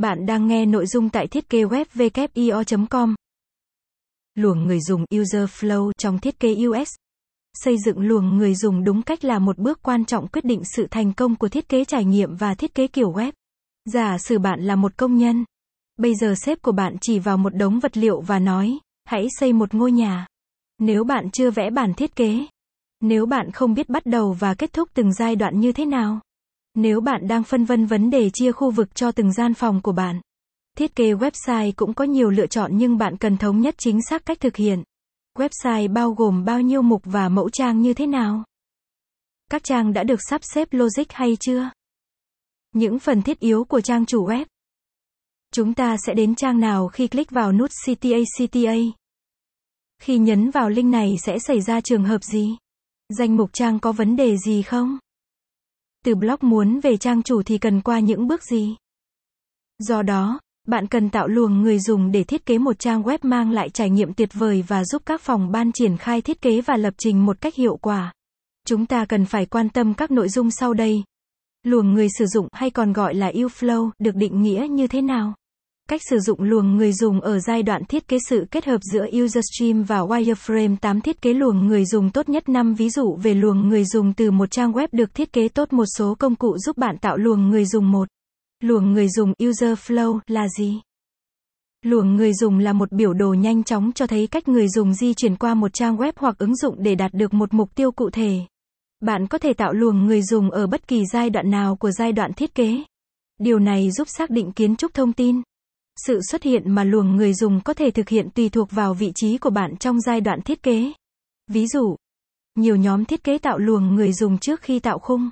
Bạn đang nghe nội dung tại thiết kế web com Luồng người dùng User Flow trong thiết kế UX. Xây dựng luồng người dùng đúng cách là một bước quan trọng quyết định sự thành công của thiết kế trải nghiệm và thiết kế kiểu web. Giả sử bạn là một công nhân. Bây giờ sếp của bạn chỉ vào một đống vật liệu và nói, hãy xây một ngôi nhà. Nếu bạn chưa vẽ bản thiết kế, nếu bạn không biết bắt đầu và kết thúc từng giai đoạn như thế nào, nếu bạn đang phân vân vấn đề chia khu vực cho từng gian phòng của bạn, thiết kế website cũng có nhiều lựa chọn nhưng bạn cần thống nhất chính xác cách thực hiện. Website bao gồm bao nhiêu mục và mẫu trang như thế nào? Các trang đã được sắp xếp logic hay chưa? Những phần thiết yếu của trang chủ web. Chúng ta sẽ đến trang nào khi click vào nút CTA CTA? Khi nhấn vào link này sẽ xảy ra trường hợp gì? Danh mục trang có vấn đề gì không? Từ blog muốn về trang chủ thì cần qua những bước gì? Do đó, bạn cần tạo luồng người dùng để thiết kế một trang web mang lại trải nghiệm tuyệt vời và giúp các phòng ban triển khai thiết kế và lập trình một cách hiệu quả. Chúng ta cần phải quan tâm các nội dung sau đây. Luồng người sử dụng hay còn gọi là U-Flow được định nghĩa như thế nào? Cách sử dụng luồng người dùng ở giai đoạn thiết kế sự kết hợp giữa UserStream và Wireframe 8 thiết kế luồng người dùng tốt nhất 5 ví dụ về luồng người dùng từ một trang web được thiết kế tốt một số công cụ giúp bạn tạo luồng người dùng một. Luồng người dùng User Flow là gì? Luồng người dùng là một biểu đồ nhanh chóng cho thấy cách người dùng di chuyển qua một trang web hoặc ứng dụng để đạt được một mục tiêu cụ thể. Bạn có thể tạo luồng người dùng ở bất kỳ giai đoạn nào của giai đoạn thiết kế. Điều này giúp xác định kiến trúc thông tin. Sự xuất hiện mà luồng người dùng có thể thực hiện tùy thuộc vào vị trí của bạn trong giai đoạn thiết kế. Ví dụ, nhiều nhóm thiết kế tạo luồng người dùng trước khi tạo khung.